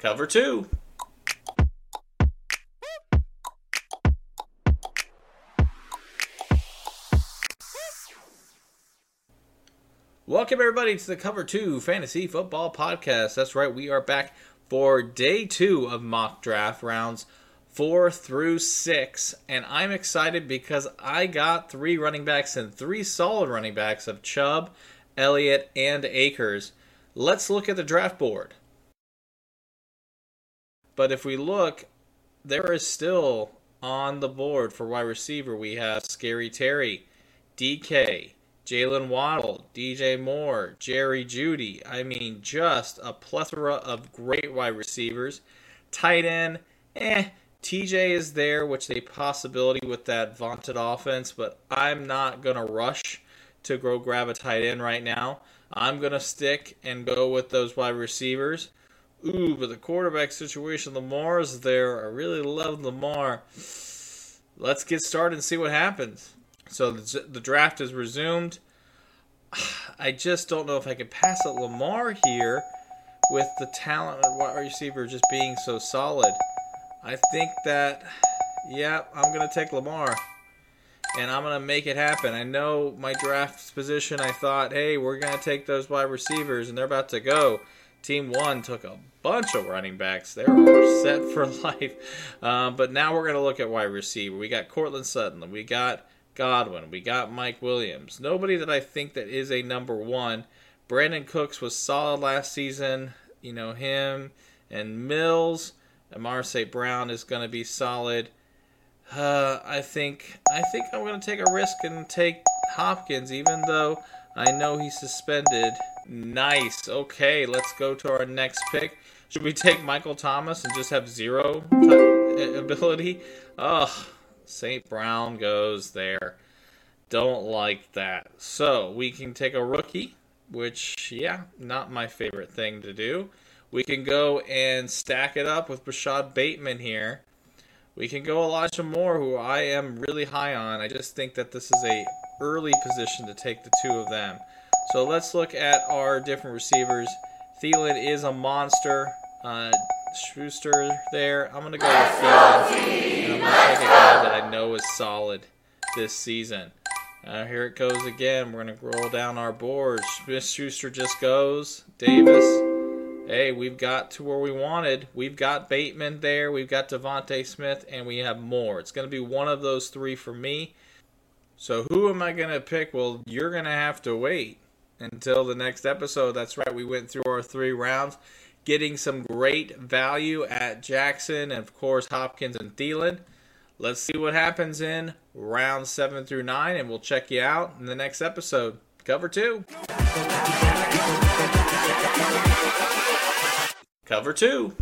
Cover two. Welcome, everybody, to the Cover 2 Fantasy Football Podcast. That's right, we are back for day two of mock draft rounds four through six. And I'm excited because I got three running backs and three solid running backs of Chubb, Elliott, and Akers. Let's look at the draft board. But if we look, there is still on the board for wide receiver, we have Scary Terry, DK, Jaylen Waddle, DJ Moore, Jerry Jeudy. I mean, just a plethora of great wide receivers. Tight end, eh. TJ is there, which is a possibility with that vaunted offense, but I'm not going to rush to go grab a tight end right now. I'm going to stick and go with those wide receivers. Ooh, but the quarterback situation, Lamar's there. I really love Lamar. Let's get started and see what happens. So the, the draft is resumed. I just don't know if I can pass at Lamar here with the talent of wide receiver just being so solid. I think that, yeah, I'm going to take Lamar. And I'm going to make it happen. I know my draft position, I thought, hey, we're going to take those wide receivers, and they're about to go. Team one took a bunch of running backs. They were set for life. Um, but now we're going to look at wide receiver. We got Courtland Sutton. We got Godwin. We got Mike Williams. Nobody that I think that is a number one. Brandin Cooks was solid last season. You know him and Mills. And Marquise Brown is going to be solid. Uh, I think I think I'm going to take a risk and take Hopkins, even though I know he's suspended. Nice. Okay, let's go to our next pick. Should we take Michael Thomas and just have zero ability? Ugh. St. Brown goes there. Don't like that. So we can take a rookie, which, yeah, not my favorite thing to do. We can go and stack it up with Rashod Bateman here. We can go Elijah Moore, who I am really high on. I just think that this is a early position to take the two of them. So let's look at our different receivers. Thielen is a monster. Uh, Schuster there. I'm going to go with Thielen. And I'm going to take a guy that I know is solid this season. Uh, here it goes again. We're going to roll down our board. Schuster just goes. Davis. Hey, we've got to where we wanted. We've got Bateman there. We've got DeVonta Smith, and we have Moore. It's going to be one of those three for me. So who am I going to pick? Well, you're going to have to wait until the next episode. That's right. We went through our three rounds getting some great value at Jackson and, of course, Hopkins and Thielen. Let's see what happens in round seven through nine, and we'll check you out in the next episode. Cover two. Cover two.